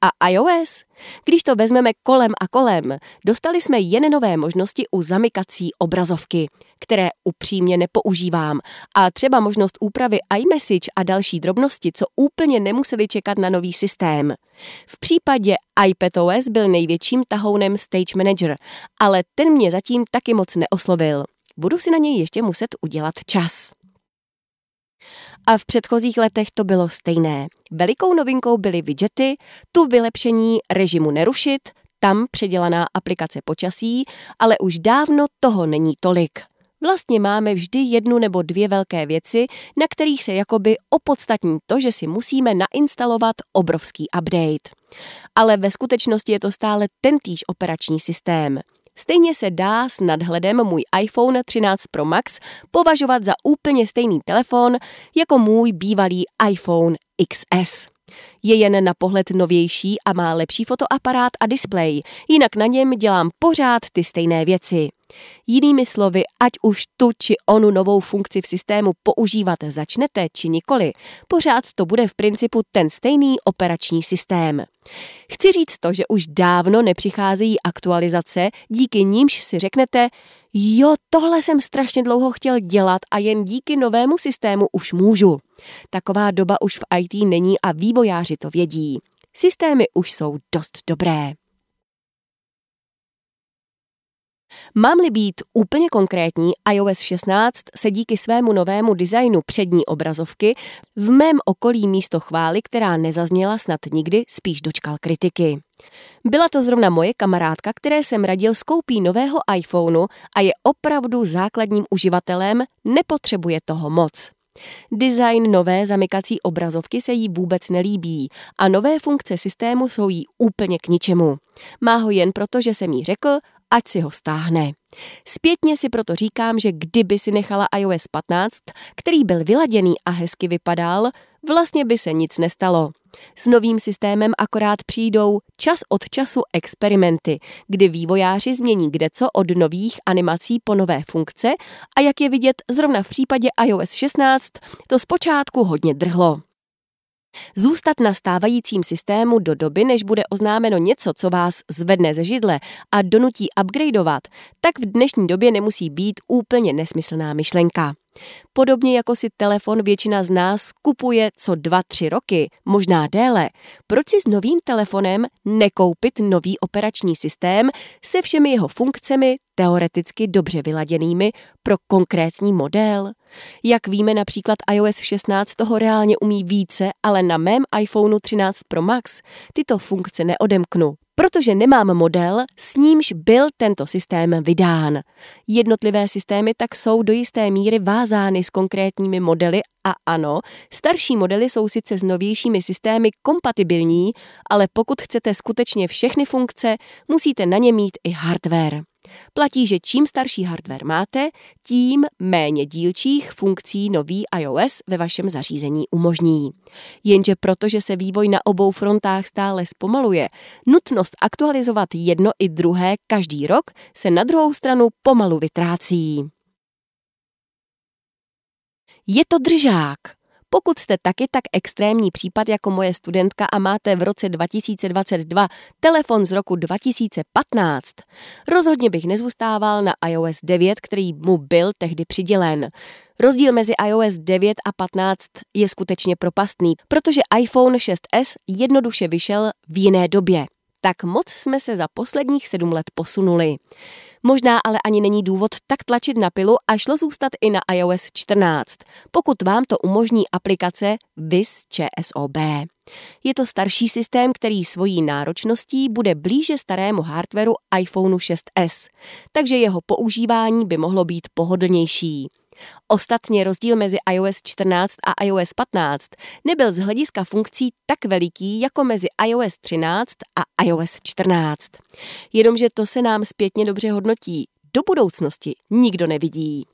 A iOS? Když to vezmeme kolem a kolem, dostali jsme jen nové možnosti u zamykací obrazovky, které upřímně nepoužívám, a třeba možnost úpravy iMessage a další drobnosti, co úplně nemuseli čekat na nový systém. V případě iPadOS byl největším tahounem Stage Manager, ale ten mě zatím taky moc neoslovil. Budu si na něj ještě muset udělat čas. A v předchozích letech to bylo stejné. Velikou novinkou byly widgety, tu vylepšení režimu nerušit, tam předělaná aplikace počasí, ale už dávno toho není tolik. Vlastně máme vždy jednu nebo dvě velké věci, na kterých se jakoby opodstatní to, že si musíme nainstalovat obrovský update. Ale ve skutečnosti je to stále tentýž operační systém. Stejně se dá s nadhledem můj iPhone 13 Pro Max považovat za úplně stejný telefon jako můj bývalý iPhone XS. Je jen na pohled novější a má lepší fotoaparát a displej, jinak na něm dělám pořád ty stejné věci. Jinými slovy, ať už tu či onu novou funkci v systému používat začnete či nikoli, pořád to bude v principu ten stejný operační systém. Chci říct to, že už dávno nepřicházejí aktualizace, díky nímž si řeknete, jo, tohle jsem strašně dlouho chtěl dělat a jen díky novému systému už můžu. Taková doba už v IT není a vývojáři to vědí. Systémy už jsou dost dobré. Mám-li být úplně konkrétní, iOS 16 se díky svému novému designu přední obrazovky v mém okolí místo chvály, která nezazněla snad nikdy, spíš dočkal kritiky. Byla to zrovna moje kamarádka, které jsem radil s koupí nového iPhoneu a je opravdu základním uživatelem, nepotřebuje toho moc. Design nové zamykací obrazovky se jí vůbec nelíbí a nové funkce systému jsou jí úplně k ničemu. Má ho jen proto, že jsem jí řekl, ať si ho stáhne. Zpětně si proto říkám, že kdyby si nechala iOS 15, který byl vyladěný a hezky vypadal, vlastně by se nic nestalo. S novým systémem akorát přijdou čas od času experimenty, kdy vývojáři změní kdeco od nových animací po nové funkce a jak je vidět zrovna v případě iOS 16, to zpočátku hodně drhlo. Zůstat na stávajícím systému do doby, než bude oznámeno něco, co vás zvedne ze židle a donutí upgradeovat, tak v dnešní době nemusí být úplně nesmyslná myšlenka. Podobně jako si telefon většina z nás kupuje co dva, tři roky, možná déle, proč si s novým telefonem nekoupit nový operační systém se všemi jeho funkcemi, teoreticky dobře vyladěnými pro konkrétní model? Jak víme, například iOS 16 toho reálně umí více, ale na mém iPhoneu 13 Pro Max tyto funkce neodemknu, protože nemám model, s nímž byl tento systém vydán. Jednotlivé systémy tak jsou do jisté míry vázány s konkrétními modely a ano, starší modely jsou sice s novějšími systémy kompatibilní, ale pokud chcete skutečně všechny funkce, musíte na ně mít i hardware. Platí, že čím starší hardware máte, tím méně dílčích funkcí nový iOS ve vašem zařízení umožní. Jenže protože se vývoj na obou frontách stále zpomaluje, nutnost aktualizovat jedno i druhé každý rok se na druhou stranu pomalu vytrácí. Je to držák. Pokud jste taky tak extrémní případ jako moje studentka a máte v roce 2022 telefon z roku 2015, rozhodně bych nezůstával na iOS 9, který mu byl tehdy přidělen. Rozdíl mezi iOS 9 a 15 je skutečně propastný, protože iPhone 6s jednoduše vyšel v jiné době tak moc jsme se za posledních sedm let posunuli. Možná ale ani není důvod tak tlačit na pilu a šlo zůstat i na iOS 14, pokud vám to umožní aplikace VIS ČSOB. Je to starší systém, který svojí náročností bude blíže starému hardwareu iPhoneu 6s, takže jeho používání by mohlo být pohodlnější. Ostatně rozdíl mezi iOS 14 a iOS 15 nebyl z hlediska funkcí tak veliký jako mezi iOS 13 a iOS 14. Jenomže to se nám zpětně dobře hodnotí. Do budoucnosti nikdo nevidí.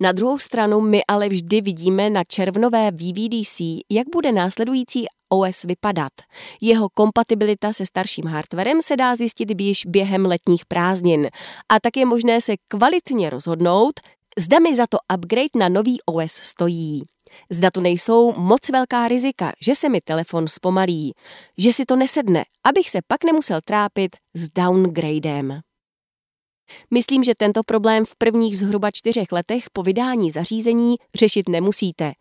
Na druhou stranu my ale vždy vidíme na červnové VVDC, jak bude následující OS vypadat. Jeho kompatibilita se starším hardwarem se dá zjistit již během letních prázdnin a tak je možné se kvalitně rozhodnout, Zda mi za to upgrade na nový OS stojí. Zda tu nejsou moc velká rizika, že se mi telefon zpomalí, že si to nesedne, abych se pak nemusel trápit s downgradem. Myslím, že tento problém v prvních zhruba čtyřech letech po vydání zařízení řešit nemusíte.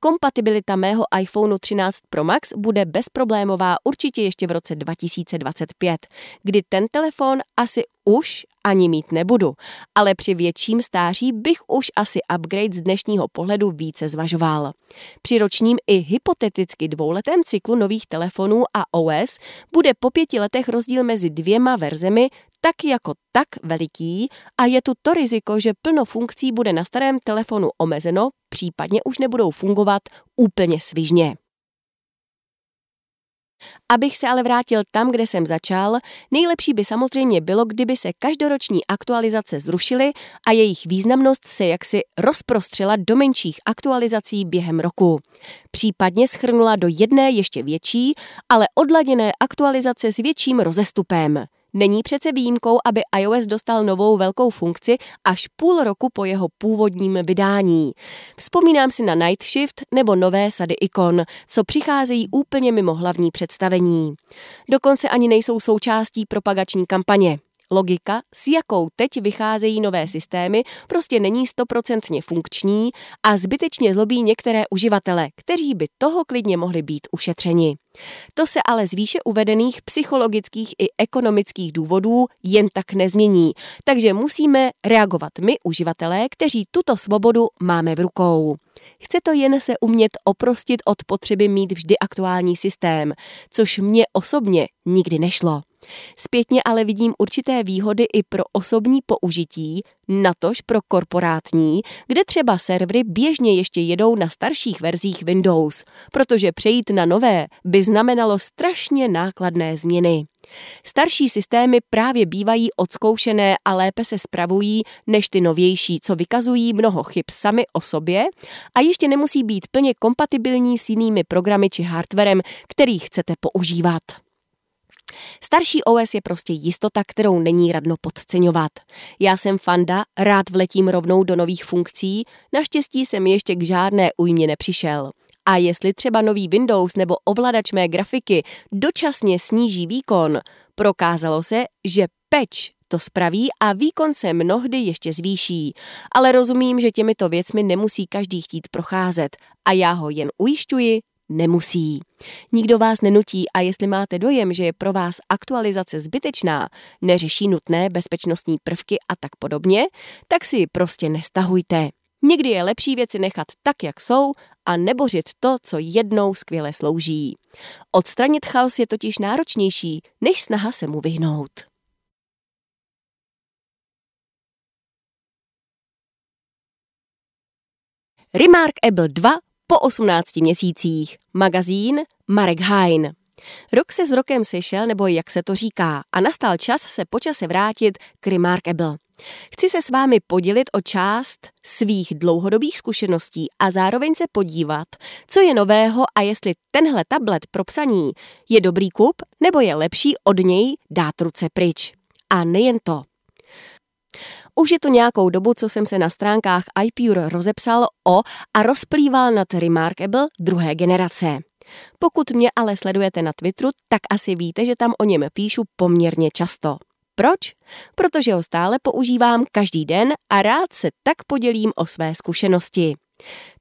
Kompatibilita mého iPhoneu 13 Pro Max bude bezproblémová určitě ještě v roce 2025, kdy ten telefon asi už ani mít nebudu, ale při větším stáří bych už asi upgrade z dnešního pohledu více zvažoval. Při ročním i hypoteticky dvouletém cyklu nových telefonů a OS bude po pěti letech rozdíl mezi dvěma verzemi tak jako tak veliký a je tu to riziko, že plno funkcí bude na starém telefonu omezeno, případně už nebudou fungovat úplně svižně. Abych se ale vrátil tam, kde jsem začal, nejlepší by samozřejmě bylo, kdyby se každoroční aktualizace zrušily a jejich významnost se jaksi rozprostřela do menších aktualizací během roku. Případně schrnula do jedné ještě větší, ale odladěné aktualizace s větším rozestupem. Není přece výjimkou, aby iOS dostal novou velkou funkci až půl roku po jeho původním vydání. Vzpomínám si na Night Shift nebo nové sady ikon, co přicházejí úplně mimo hlavní představení. Dokonce ani nejsou součástí propagační kampaně. Logika, s jakou teď vycházejí nové systémy, prostě není stoprocentně funkční a zbytečně zlobí některé uživatele, kteří by toho klidně mohli být ušetřeni. To se ale z výše uvedených psychologických i ekonomických důvodů jen tak nezmění, takže musíme reagovat my, uživatelé, kteří tuto svobodu máme v rukou. Chce to jen se umět oprostit od potřeby mít vždy aktuální systém, což mě osobně nikdy nešlo. Zpětně ale vidím určité výhody i pro osobní použití, natož pro korporátní, kde třeba servery běžně ještě jedou na starších verzích Windows, protože přejít na nové by znamenalo strašně nákladné změny. Starší systémy právě bývají odzkoušené a lépe se spravují než ty novější, co vykazují mnoho chyb sami o sobě a ještě nemusí být plně kompatibilní s jinými programy či hardwarem, který chcete používat. Starší OS je prostě jistota, kterou není radno podceňovat. Já jsem fanda, rád vletím rovnou do nových funkcí, naštěstí jsem ještě k žádné újmě nepřišel. A jestli třeba nový Windows nebo ovladač mé grafiky dočasně sníží výkon, prokázalo se, že patch to spraví a výkon se mnohdy ještě zvýší. Ale rozumím, že těmito věcmi nemusí každý chtít procházet a já ho jen ujišťuji, nemusí. Nikdo vás nenutí a jestli máte dojem, že je pro vás aktualizace zbytečná, neřeší nutné bezpečnostní prvky a tak podobně, tak si ji prostě nestahujte. Někdy je lepší věci nechat tak, jak jsou a nebořit to, co jednou skvěle slouží. Odstranit chaos je totiž náročnější, než snaha se mu vyhnout. Remarkable 2 po 18 měsících. Magazín Marek Hain. Rok se s rokem sešel, nebo jak se to říká, a nastal čas se počase vrátit k Remarkable. Chci se s vámi podělit o část svých dlouhodobých zkušeností a zároveň se podívat, co je nového a jestli tenhle tablet pro psaní je dobrý kup, nebo je lepší od něj dát ruce pryč. A nejen to. Už je to nějakou dobu, co jsem se na stránkách iPure rozepsal o a rozplýval nad Remarkable druhé generace. Pokud mě ale sledujete na Twitteru, tak asi víte, že tam o něm píšu poměrně často. Proč? Protože ho stále používám každý den a rád se tak podělím o své zkušenosti.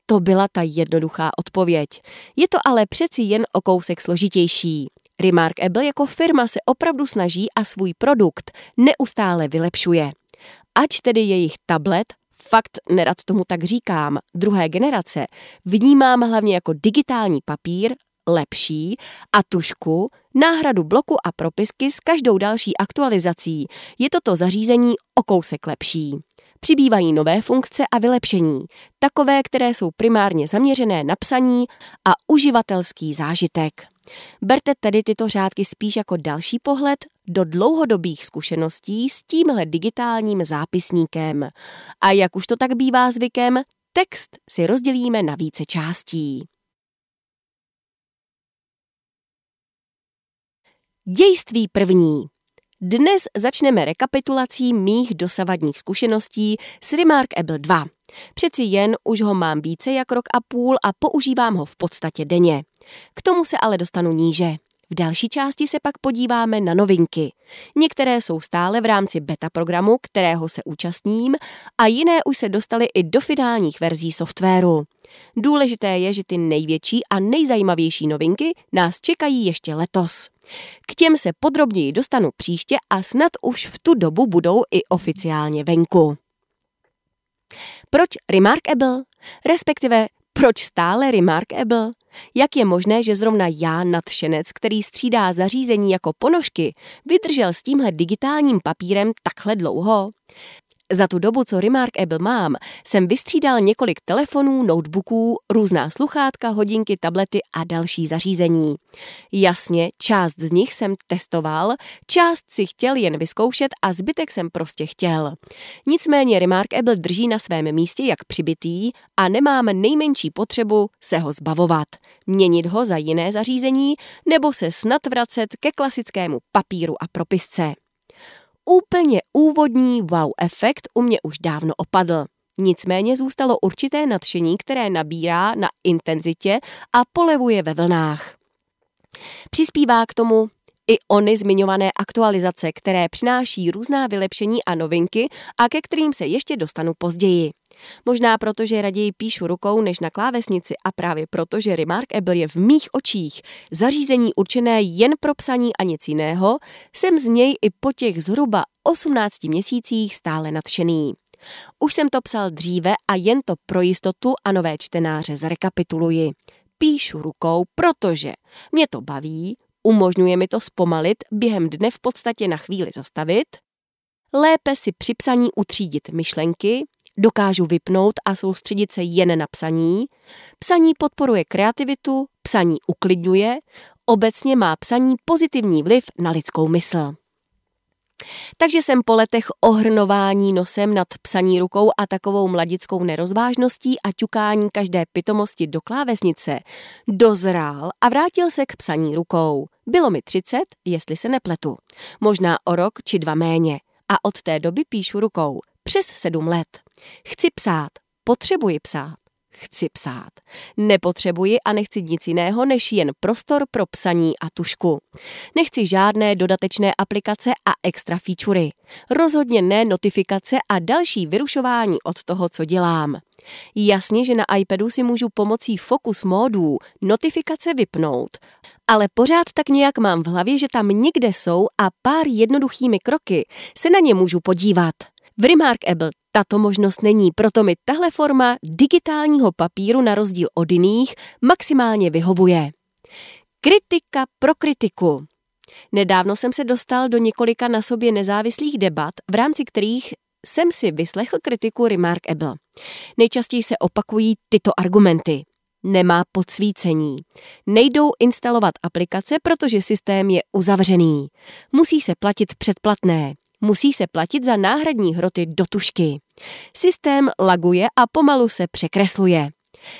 To byla ta jednoduchá odpověď. Je to ale přeci jen o kousek složitější. Remarkable jako firma se opravdu snaží a svůj produkt neustále vylepšuje. Ač tedy jejich tablet, fakt nerad tomu tak říkám, druhé generace, vnímám hlavně jako digitální papír, lepší a tušku, náhradu bloku a propisky s každou další aktualizací je toto zařízení o kousek lepší. Přibývají nové funkce a vylepšení, takové, které jsou primárně zaměřené na psaní a uživatelský zážitek. Berte tedy tyto řádky spíš jako další pohled do dlouhodobých zkušeností s tímhle digitálním zápisníkem. A jak už to tak bývá zvykem, text si rozdělíme na více částí. Dějství první. Dnes začneme rekapitulací mých dosavadních zkušeností s Remarkable 2. Přeci jen už ho mám více jak rok a půl a používám ho v podstatě denně. K tomu se ale dostanu níže. V další části se pak podíváme na novinky. Některé jsou stále v rámci beta programu, kterého se účastním, a jiné už se dostaly i do finálních verzí softwaru. Důležité je, že ty největší a nejzajímavější novinky nás čekají ještě letos. K těm se podrobněji dostanu příště a snad už v tu dobu budou i oficiálně venku. Proč Remarkable? Respektive proč stále Remarkable? Jak je možné, že zrovna já, nadšenec, který střídá zařízení jako ponožky, vydržel s tímhle digitálním papírem takhle dlouho? Za tu dobu, co Remarkable mám, jsem vystřídal několik telefonů, notebooků, různá sluchátka, hodinky, tablety a další zařízení. Jasně, část z nich jsem testoval, část si chtěl jen vyzkoušet a zbytek jsem prostě chtěl. Nicméně Remarkable drží na svém místě jak přibitý a nemám nejmenší potřebu se ho zbavovat, měnit ho za jiné zařízení nebo se snad vracet ke klasickému papíru a propisce. Úplně úvodní wow efekt u mě už dávno opadl. Nicméně zůstalo určité nadšení, které nabírá na intenzitě a polevuje ve vlnách. Přispívá k tomu i ony zmiňované aktualizace, které přináší různá vylepšení a novinky a ke kterým se ještě dostanu později. Možná proto, že raději píšu rukou než na klávesnici a právě proto, že Remarkable je v mých očích zařízení určené jen pro psaní a nic jiného, jsem z něj i po těch zhruba 18 měsících stále nadšený. Už jsem to psal dříve a jen to pro jistotu a nové čtenáře zrekapituluji. Píšu rukou, protože mě to baví, umožňuje mi to zpomalit, během dne v podstatě na chvíli zastavit, lépe si při psaní utřídit myšlenky, dokážu vypnout a soustředit se jen na psaní, psaní podporuje kreativitu, psaní uklidňuje, obecně má psaní pozitivní vliv na lidskou mysl. Takže jsem po letech ohrnování nosem nad psaní rukou a takovou mladickou nerozvážností a ťukání každé pitomosti do klávesnice dozrál a vrátil se k psaní rukou. Bylo mi 30, jestli se nepletu. Možná o rok či dva méně. A od té doby píšu rukou. Přes sedm let. Chci psát. Potřebuji psát. Chci psát. Nepotřebuji a nechci nic jiného než jen prostor pro psaní a tušku. Nechci žádné dodatečné aplikace a extra featurey. Rozhodně ne notifikace a další vyrušování od toho, co dělám. Jasně, že na iPadu si můžu pomocí Focus módů notifikace vypnout, ale pořád tak nějak mám v hlavě, že tam někde jsou a pár jednoduchými kroky se na ně můžu podívat. V Remarkable tato možnost není, proto mi tahle forma digitálního papíru na rozdíl od jiných maximálně vyhovuje. Kritika pro kritiku. Nedávno jsem se dostal do několika na sobě nezávislých debat, v rámci kterých jsem si vyslechl kritiku Remarkable. Nejčastěji se opakují tyto argumenty. Nemá podsvícení. Nejdou instalovat aplikace, protože systém je uzavřený. Musí se platit předplatné musí se platit za náhradní hroty do tušky. Systém laguje a pomalu se překresluje.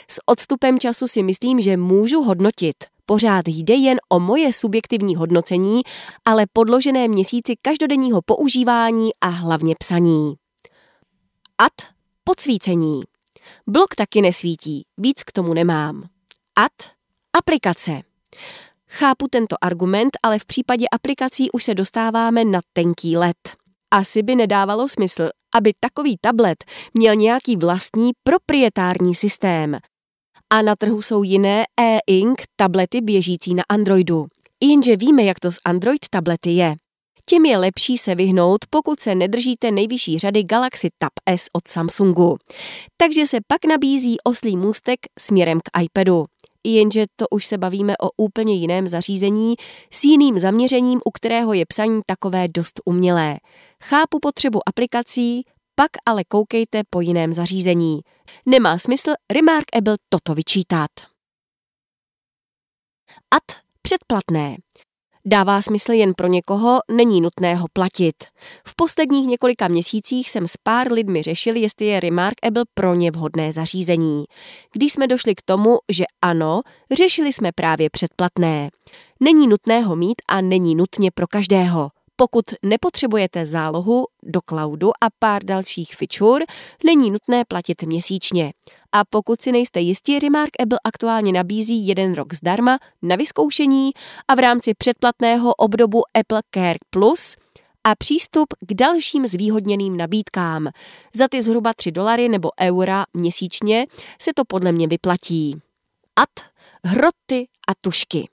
S odstupem času si myslím, že můžu hodnotit. Pořád jde jen o moje subjektivní hodnocení, ale podložené měsíci každodenního používání a hlavně psaní. Ad podsvícení. Blok taky nesvítí, víc k tomu nemám. Ad aplikace. Chápu tento argument, ale v případě aplikací už se dostáváme na tenký let. Asi by nedávalo smysl, aby takový tablet měl nějaký vlastní proprietární systém. A na trhu jsou jiné e-ink tablety běžící na Androidu. Jenže víme, jak to s Android tablety je. Tím je lepší se vyhnout, pokud se nedržíte nejvyšší řady Galaxy Tab S od Samsungu. Takže se pak nabízí oslý můstek směrem k iPadu jenže to už se bavíme o úplně jiném zařízení s jiným zaměřením, u kterého je psaní takové dost umělé. Chápu potřebu aplikací, pak ale koukejte po jiném zařízení. Nemá smysl Remarkable toto vyčítat. Ad předplatné. Dává smysl jen pro někoho, není nutné ho platit. V posledních několika měsících jsem s pár lidmi řešil, jestli je Remarkable pro ně vhodné zařízení. Když jsme došli k tomu, že ano, řešili jsme právě předplatné. Není nutné ho mít a není nutně pro každého. Pokud nepotřebujete zálohu do cloudu a pár dalších feature, není nutné platit měsíčně. A pokud si nejste jistí, Remarkable aktuálně nabízí jeden rok zdarma na vyzkoušení a v rámci předplatného obdobu Apple Care Plus a přístup k dalším zvýhodněným nabídkám. Za ty zhruba 3 dolary nebo eura měsíčně se to podle mě vyplatí. Ad, hroty a tušky.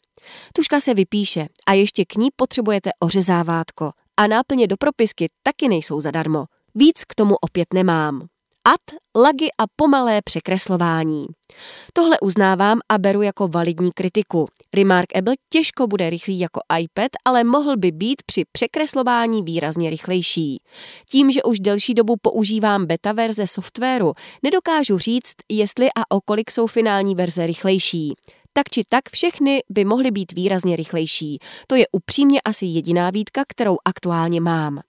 Tuška se vypíše a ještě k ní potřebujete ořezávátko. A náplně do propisky taky nejsou zadarmo. Víc k tomu opět nemám. Ad, lagy a pomalé překreslování. Tohle uznávám a beru jako validní kritiku. Remarkable těžko bude rychlý jako iPad, ale mohl by být při překreslování výrazně rychlejší. Tím, že už delší dobu používám beta verze softwaru, nedokážu říct, jestli a o kolik jsou finální verze rychlejší tak či tak všechny by mohly být výrazně rychlejší. To je upřímně asi jediná výtka, kterou aktuálně mám.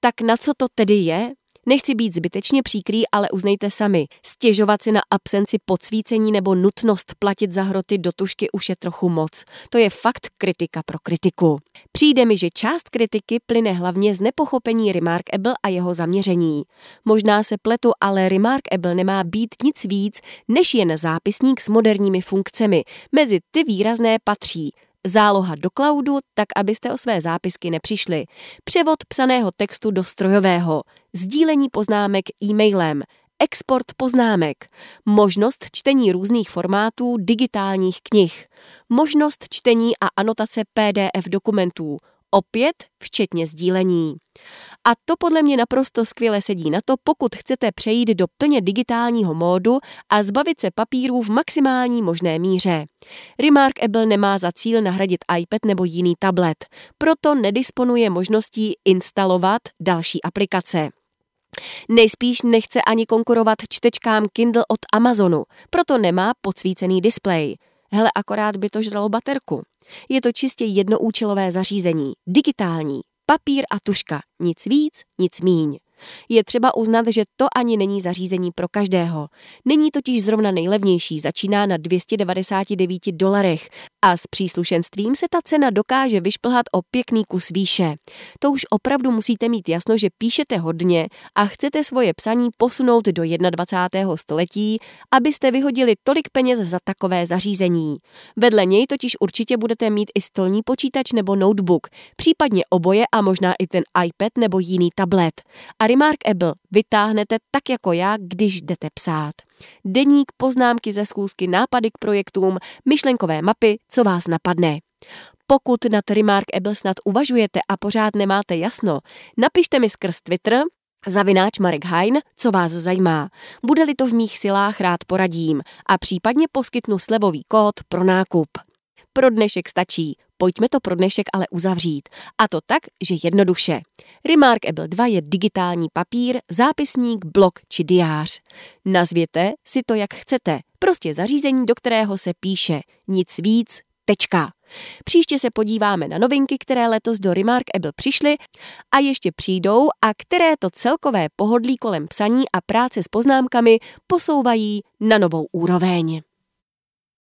Tak na co to tedy je? Nechci být zbytečně příkrý, ale uznejte sami. Stěžovat si na absenci podsvícení nebo nutnost platit za hroty do tušky už je trochu moc. To je fakt kritika pro kritiku. Přijde mi, že část kritiky plyne hlavně z nepochopení Remarkable a jeho zaměření. Možná se pletu, ale Remarkable nemá být nic víc, než jen zápisník s moderními funkcemi. Mezi ty výrazné patří záloha do cloudu, tak abyste o své zápisky nepřišli, převod psaného textu do strojového, sdílení poznámek e-mailem, export poznámek, možnost čtení různých formátů digitálních knih, možnost čtení a anotace PDF dokumentů, opět včetně sdílení. A to podle mě naprosto skvěle sedí na to, pokud chcete přejít do plně digitálního módu a zbavit se papírů v maximální možné míře. Remarkable nemá za cíl nahradit iPad nebo jiný tablet, proto nedisponuje možností instalovat další aplikace. Nejspíš nechce ani konkurovat čtečkám Kindle od Amazonu, proto nemá podsvícený displej. Hele, akorát by to žralo baterku. Je to čistě jednoúčelové zařízení, digitální, papír a tuška, nic víc, nic míň. Je třeba uznat, že to ani není zařízení pro každého. Není totiž zrovna nejlevnější, začíná na 299 dolarech a s příslušenstvím se ta cena dokáže vyšplhat o pěkný kus výše. To už opravdu musíte mít jasno, že píšete hodně a chcete svoje psaní posunout do 21. století, abyste vyhodili tolik peněz za takové zařízení. Vedle něj totiž určitě budete mít i stolní počítač nebo notebook, případně oboje a možná i ten iPad nebo jiný tablet. A Remarkable vytáhnete tak jako já, když jdete psát. Deník, poznámky ze schůzky, nápady k projektům, myšlenkové mapy, co vás napadne. Pokud nad Remarkable snad uvažujete a pořád nemáte jasno, napište mi skrz Twitter Zavináč Marek Hein, co vás zajímá. Bude-li to v mých silách, rád poradím a případně poskytnu slevový kód pro nákup. Pro dnešek stačí. Pojďme to pro dnešek ale uzavřít. A to tak, že jednoduše. Remarkable 2 je digitální papír, zápisník, blok či diář. Nazvěte si to, jak chcete. Prostě zařízení, do kterého se píše. Nic víc, tečka. Příště se podíváme na novinky, které letos do Remarkable přišly a ještě přijdou a které to celkové pohodlí kolem psaní a práce s poznámkami posouvají na novou úroveň.